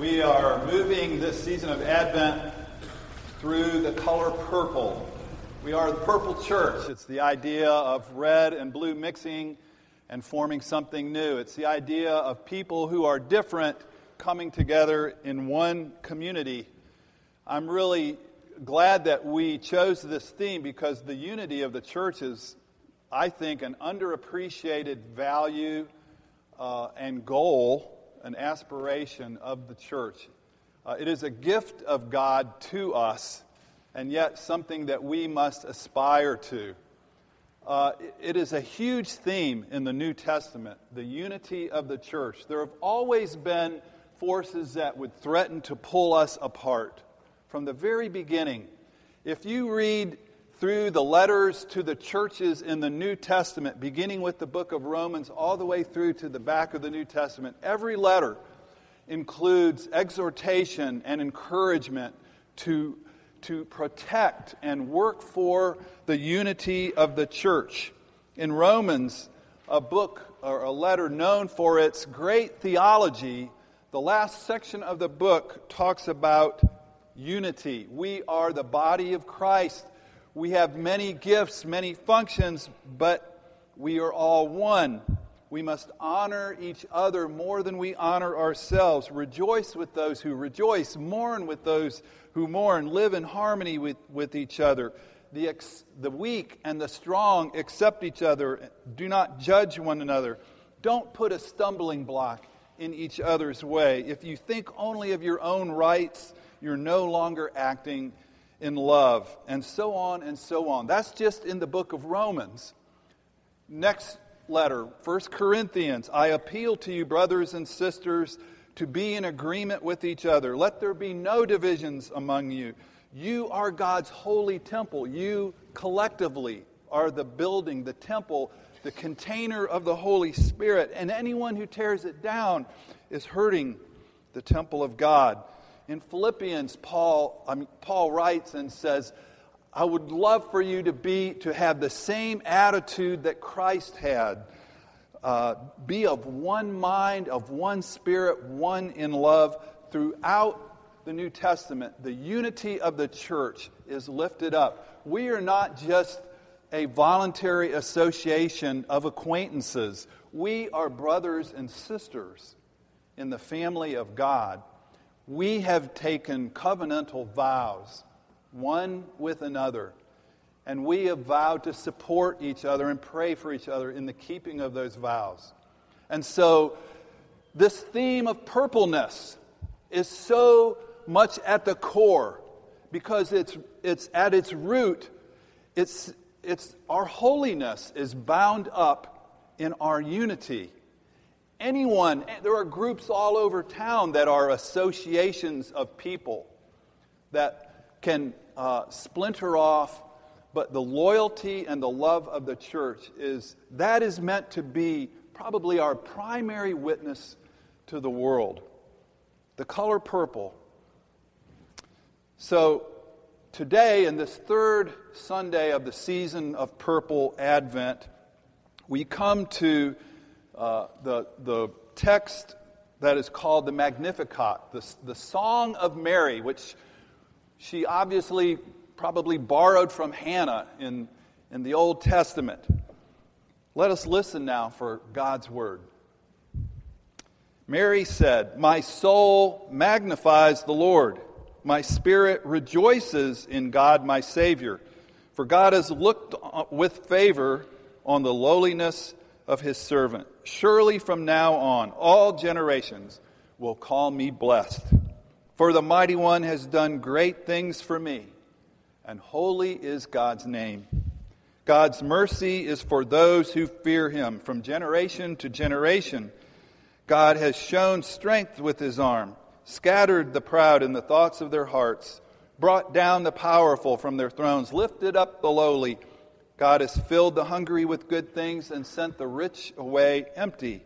We are moving this season of Advent through the color purple. We are the purple church. It's the idea of red and blue mixing and forming something new. It's the idea of people who are different coming together in one community. I'm really glad that we chose this theme because the unity of the church is, I think, an underappreciated value uh, and goal an aspiration of the church. Uh, it is a gift of God to us, and yet something that we must aspire to. Uh, it is a huge theme in the New Testament, the unity of the church. There have always been forces that would threaten to pull us apart from the very beginning. If you read through the letters to the churches in the New Testament, beginning with the book of Romans all the way through to the back of the New Testament, every letter includes exhortation and encouragement to, to protect and work for the unity of the church. In Romans, a book or a letter known for its great theology, the last section of the book talks about unity. We are the body of Christ we have many gifts, many functions, but we are all one. We must honor each other more than we honor ourselves. Rejoice with those who rejoice, mourn with those who mourn, live in harmony with, with each other. The, ex, the weak and the strong accept each other. Do not judge one another. Don't put a stumbling block in each other's way. If you think only of your own rights, you're no longer acting in love, and so on and so on. That's just in the book of Romans. Next letter, 1 Corinthians. I appeal to you, brothers and sisters, to be in agreement with each other. Let there be no divisions among you. You are God's holy temple. You collectively are the building, the temple, the container of the Holy Spirit. And anyone who tears it down is hurting the temple of God. In Philippians, Paul, I mean, Paul writes and says, I would love for you to be to have the same attitude that Christ had. Uh, be of one mind, of one spirit, one in love. Throughout the New Testament, the unity of the church is lifted up. We are not just a voluntary association of acquaintances. We are brothers and sisters in the family of God we have taken covenantal vows, one with another, and we have vowed to support each other and pray for each other in the keeping of those vows. And so, this theme of purpleness is so much at the core because it's, it's at its root, it's, it's, our holiness is bound up in our unity anyone, there are groups all over town that are associations of people that can uh, splinter off, but the loyalty and the love of the church is that is meant to be probably our primary witness to the world. The color purple. So, today, in this third Sunday of the season of purple Advent, we come to uh, the, the text that is called the Magnificat, the, the Song of Mary, which she obviously probably borrowed from Hannah in, in the Old Testament. Let us listen now for God's word. Mary said, My soul magnifies the Lord. My spirit rejoices in God my Savior. For God has looked with favor on the lowliness of his servant. Surely from now on, all generations will call me blessed. For the mighty one has done great things for me, and holy is God's name. God's mercy is for those who fear him from generation to generation. God has shown strength with his arm, scattered the proud in the thoughts of their hearts, brought down the powerful from their thrones, lifted up the lowly God has filled the hungry with good things and sent the rich away empty.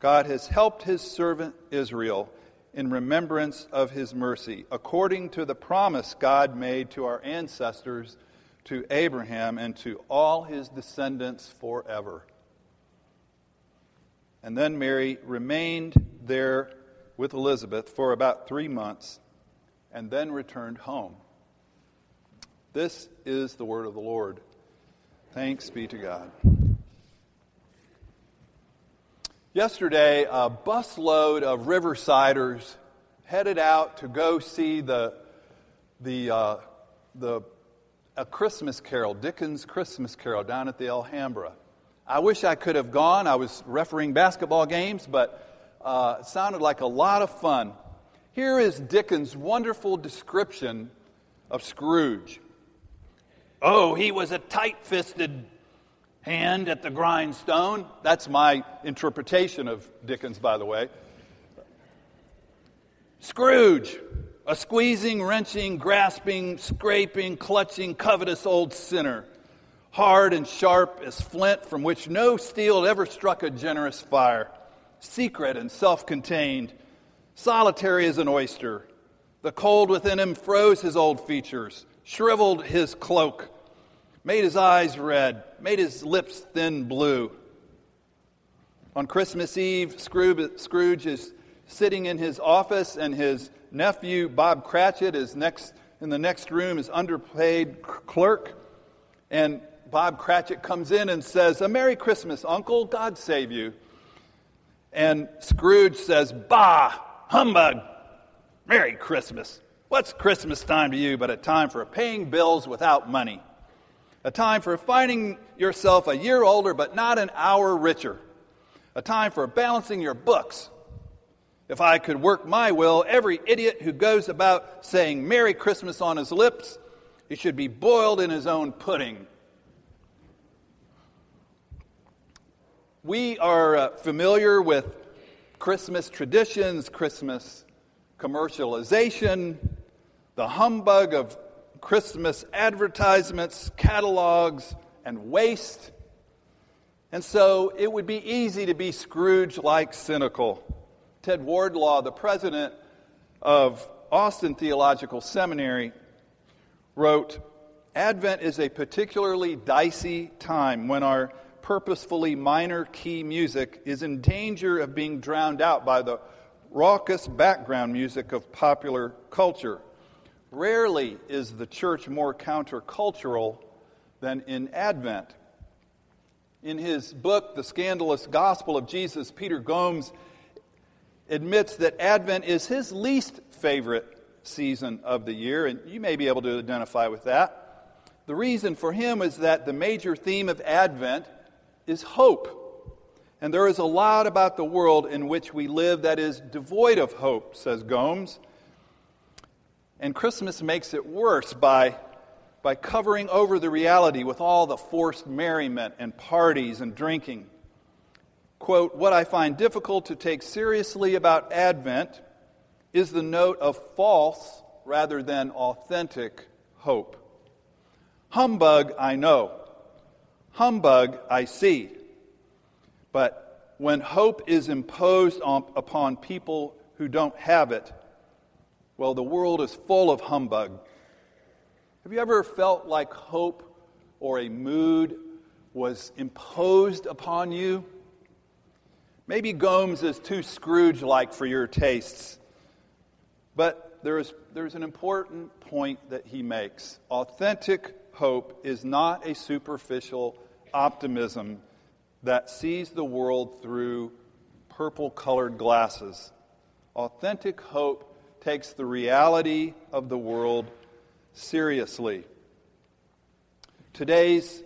God has helped his servant Israel in remembrance of his mercy, according to the promise God made to our ancestors, to Abraham, and to all his descendants forever. And then Mary remained there with Elizabeth for about three months and then returned home. This is the word of the Lord. Thanks be to God. Yesterday, a busload of Riversiders headed out to go see the, the, uh, the a Christmas carol, Dickens' Christmas carol, down at the Alhambra. I wish I could have gone. I was refereeing basketball games, but uh, it sounded like a lot of fun. Here is Dickens' wonderful description of Scrooge. Oh, he was a tight fisted hand at the grindstone. That's my interpretation of Dickens, by the way. Scrooge, a squeezing, wrenching, grasping, scraping, clutching, covetous old sinner, hard and sharp as flint from which no steel ever struck a generous fire secret and self contained, solitary as an oyster. The cold within him froze his old features, shriveled his cloak, made his eyes red, made his lips thin blue. On Christmas Eve, Scrooge is sitting in his office, and his nephew, Bob Cratchit, is next in the next room, his underpaid clerk. And Bob Cratchit comes in and says, A Merry Christmas, Uncle. God save you. And Scrooge says, Bah, humbug, Merry Christmas. What's Christmas time to you but a time for paying bills without money? A time for finding yourself a year older but not an hour richer. A time for balancing your books. If I could work my will, every idiot who goes about saying Merry Christmas on his lips, he should be boiled in his own pudding. We are uh, familiar with Christmas traditions, Christmas commercialization, the humbug of Christmas advertisements, catalogs, and waste. And so it would be easy to be Scrooge like cynical. Ted Wardlaw, the president of Austin Theological Seminary, wrote Advent is a particularly dicey time when our purposefully minor key music is in danger of being drowned out by the raucous background music of popular culture. Rarely is the church more countercultural than in Advent. In his book, The Scandalous Gospel of Jesus, Peter Gomes admits that Advent is his least favorite season of the year, and you may be able to identify with that. The reason for him is that the major theme of Advent is hope. And there is a lot about the world in which we live that is devoid of hope, says Gomes. And Christmas makes it worse by, by covering over the reality with all the forced merriment and parties and drinking. Quote, What I find difficult to take seriously about Advent is the note of false rather than authentic hope. Humbug, I know. Humbug I see. But when hope is imposed on, upon people who don't have it, well, the world is full of humbug. Have you ever felt like hope or a mood was imposed upon you? Maybe Gomes is too Scrooge like for your tastes, but there is, there's an important point that he makes. Authentic hope is not a superficial optimism that sees the world through purple colored glasses. Authentic hope takes the reality of the world seriously. Today's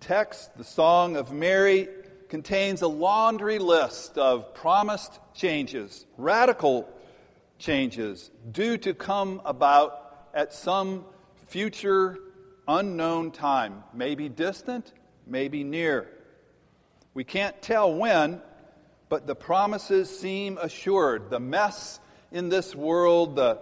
text, the Song of Mary, contains a laundry list of promised changes, radical changes, due to come about at some future unknown time, maybe distant, maybe near. We can't tell when, but the promises seem assured. The mess in this world, the,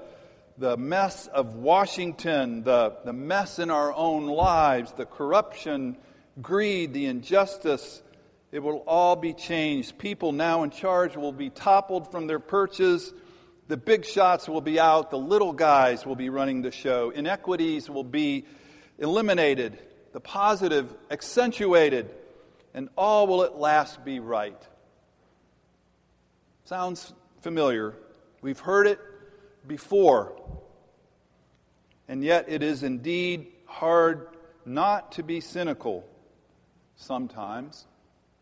the mess of Washington, the, the mess in our own lives, the corruption, greed, the injustice, it will all be changed. People now in charge will be toppled from their perches. The big shots will be out. The little guys will be running the show. Inequities will be eliminated the positive accentuated, and all will at last be right. Sounds familiar, We've heard it before. And yet, it is indeed hard not to be cynical sometimes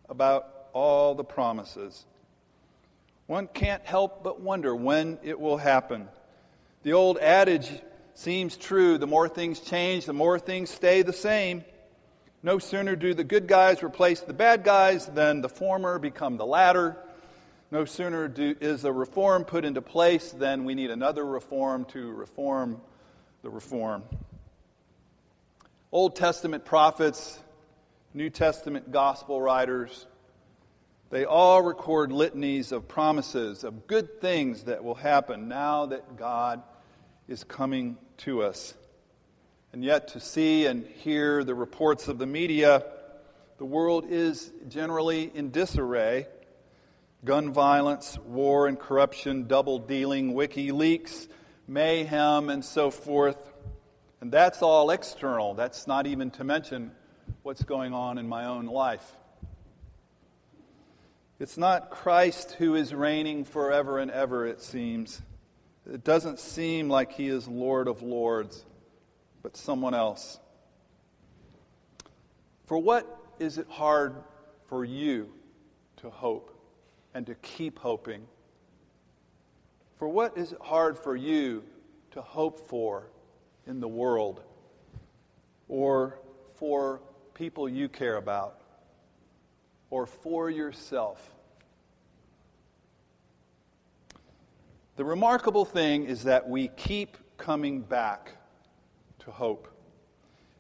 about all the promises. One can't help but wonder when it will happen. The old adage seems true the more things change, the more things stay the same. No sooner do the good guys replace the bad guys than the former become the latter. No sooner do, is a reform put into place than we need another reform to reform the reform. Old Testament prophets, New Testament gospel writers, they all record litanies of promises, of good things that will happen now that God is coming to us. And yet, to see and hear the reports of the media, the world is generally in disarray. Gun violence, war and corruption, double dealing, WikiLeaks, mayhem, and so forth. And that's all external. That's not even to mention what's going on in my own life. It's not Christ who is reigning forever and ever, it seems. It doesn't seem like he is Lord of Lords, but someone else. For what is it hard for you to hope and to keep hoping? For what is it hard for you to hope for in the world or for people you care about? or for yourself. The remarkable thing is that we keep coming back to hope.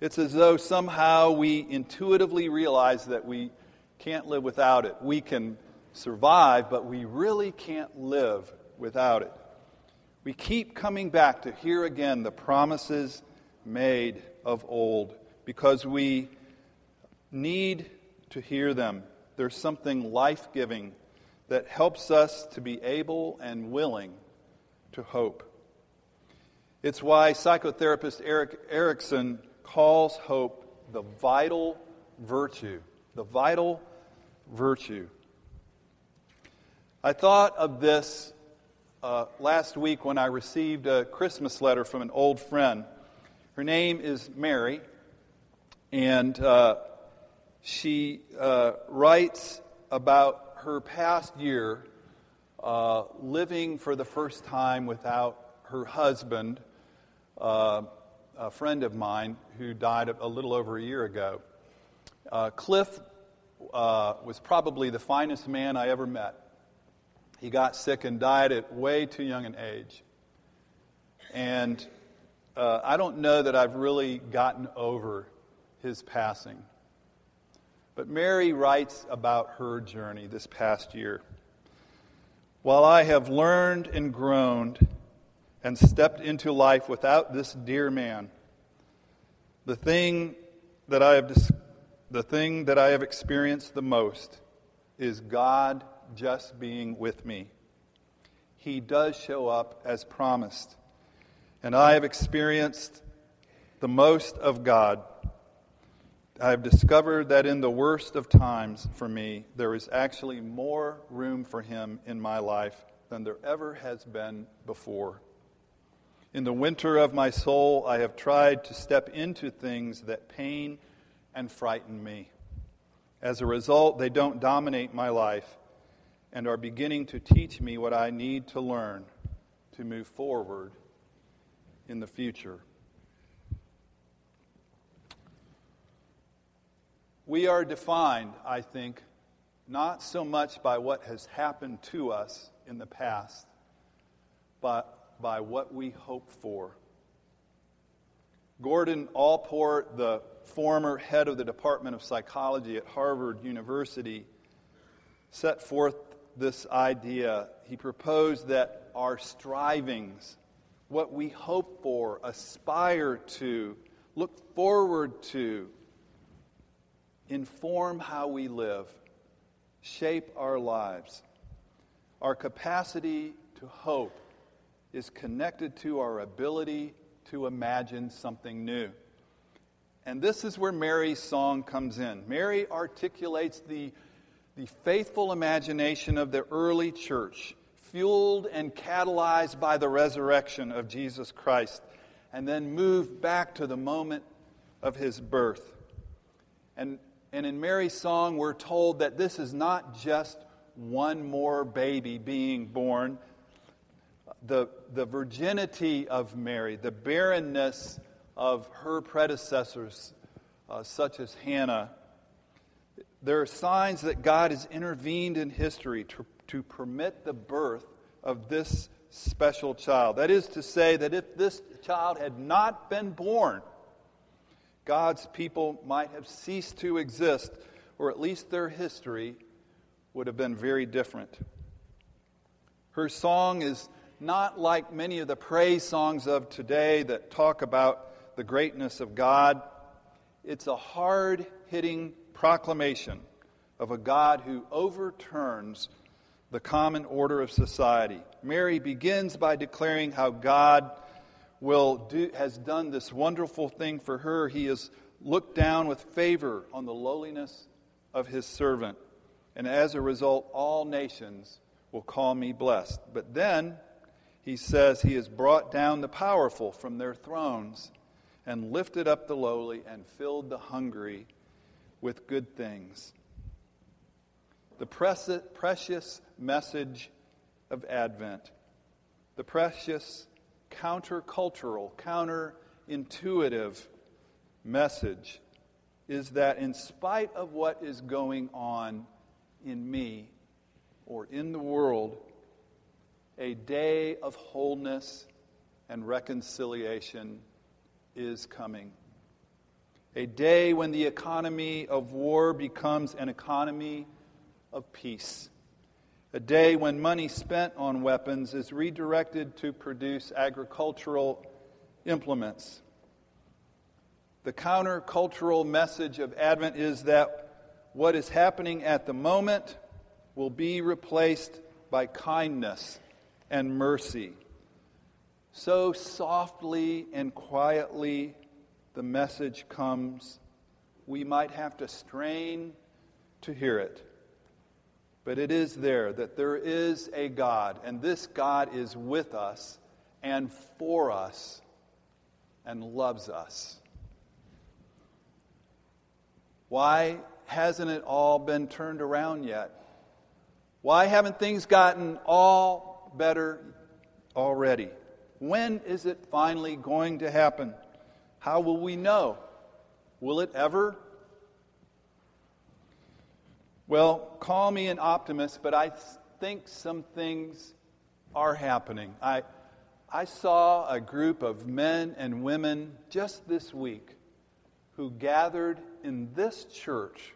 It's as though somehow we intuitively realize that we can't live without it. We can survive, but we really can't live without it. We keep coming back to hear again the promises made of old because we need to hear them there's something life giving that helps us to be able and willing to hope. It's why psychotherapist Erik Erikson calls hope the vital virtue. The vital virtue. I thought of this uh, last week when I received a Christmas letter from an old friend. Her name is Mary, and uh, she uh, writes about her past year uh, living for the first time without her husband, uh, a friend of mine who died a little over a year ago. Uh, Cliff was probably the finest man I ever met. He got sick and died at way too young an age. And uh, I don't know that I've really gotten over his passing. But Mary writes about her journey this past year. While I have learned and grown and stepped into life without this dear man, the thing that I have the thing that I have experienced the most is God just being with me. He does show up as promised. And I have experienced the most of God I have discovered that in the worst of times for me, there is actually more room for Him in my life than there ever has been before. In the winter of my soul, I have tried to step into things that pain and frighten me. As a result, they don't dominate my life and are beginning to teach me what I need to learn to move forward in the future. We are defined, I think, not so much by what has happened to us in the past, but by what we hope for. Gordon Allport, the former head of the Department of Psychology at Harvard University, set forth this idea. He proposed that our strivings, what we hope for, aspire to, look forward to, inform how we live, shape our lives. Our capacity to hope is connected to our ability to imagine something new. And this is where Mary's song comes in. Mary articulates the, the faithful imagination of the early church, fueled and catalyzed by the resurrection of Jesus Christ, and then moved back to the moment of his birth. And, and in Mary's song, we're told that this is not just one more baby being born. The, the virginity of Mary, the barrenness of her predecessors, uh, such as Hannah, there are signs that God has intervened in history to, to permit the birth of this special child. That is to say, that if this child had not been born, God's people might have ceased to exist, or at least their history would have been very different. Her song is not like many of the praise songs of today that talk about the greatness of God. It's a hard hitting proclamation of a God who overturns the common order of society. Mary begins by declaring how God will do, has done this wonderful thing for her. He has looked down with favor on the lowliness of his servant. And as a result, all nations will call me blessed. But then he says he has brought down the powerful from their thrones and lifted up the lowly and filled the hungry with good things. The precious message of Advent, the precious countercultural, counterintuitive message is that in spite of what is going on in me or in the world, a day of wholeness and reconciliation is coming. A day when the economy of war becomes an economy of peace. A day when money spent on weapons is redirected to produce agricultural implements. The countercultural message of Advent is that what is happening at the moment will be replaced by kindness and mercy. So softly and quietly, the message comes. We might have to strain to hear it. But it is there that there is a God, and this God is with us and for us and loves us. Why hasn't it all been turned around yet? Why haven't things gotten all better already? When is it finally going to happen? How will we know? Will it ever? Well, call me an optimist, but I think some things are happening. I, I saw a group of men and women just this week who gathered in this church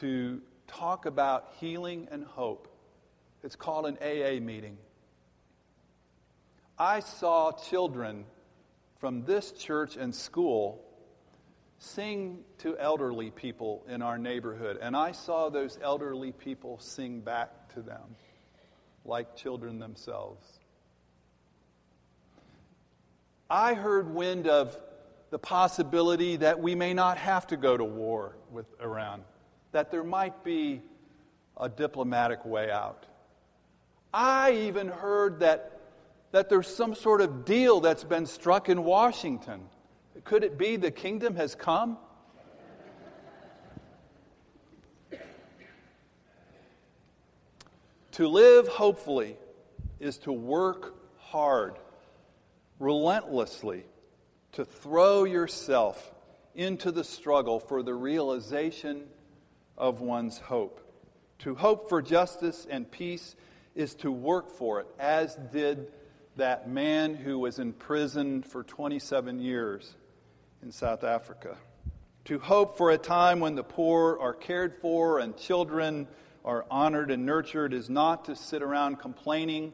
to talk about healing and hope. It's called an AA meeting. I saw children from this church and school sing to elderly people in our neighborhood. And I saw those elderly people sing back to them like children themselves. I heard wind of the possibility that we may not have to go to war with Iran, that there might be a diplomatic way out. I even heard that, that there's some sort of deal that's been struck in Washington could it be the kingdom has come? to live hopefully is to work hard, relentlessly, to throw yourself into the struggle for the realization of one's hope. To hope for justice and peace is to work for it, as did that man who was in prison for 27 years in South Africa. To hope for a time when the poor are cared for and children are honored and nurtured is not to sit around complaining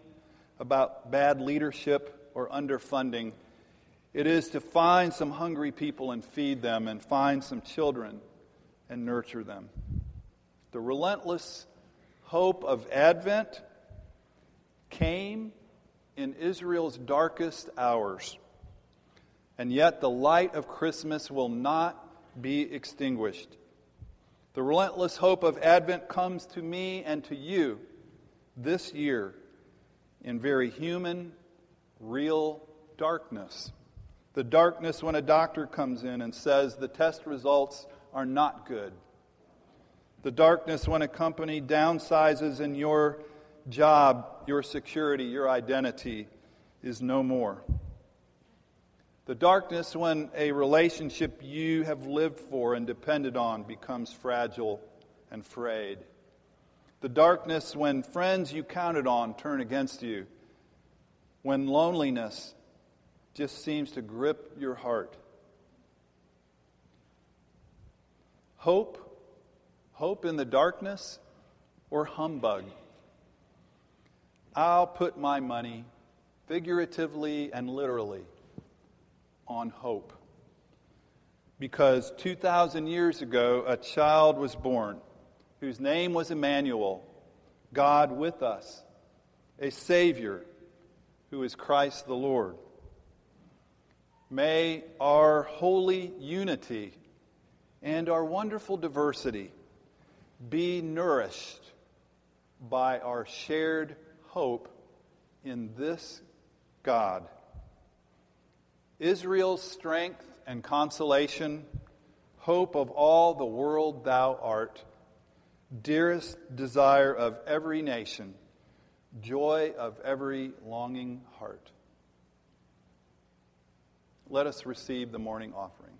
about bad leadership or underfunding. It is to find some hungry people and feed them, and find some children and nurture them. The relentless hope of Advent came in Israel's darkest hours. And yet, the light of Christmas will not be extinguished. The relentless hope of Advent comes to me and to you this year in very human, real darkness. The darkness when a doctor comes in and says the test results are not good. The darkness when a company downsizes and your job, your security, your identity is no more. The darkness when a relationship you have lived for and depended on becomes fragile and frayed. The darkness when friends you counted on turn against you. When loneliness just seems to grip your heart. Hope, hope in the darkness, or humbug. I'll put my money, figuratively and literally, on hope. Because 2,000 years ago, a child was born whose name was Emmanuel, God with us, a Savior who is Christ the Lord. May our holy unity and our wonderful diversity be nourished by our shared hope in this God. Israel's strength and consolation, hope of all the world thou art, dearest desire of every nation, joy of every longing heart. Let us receive the morning offering.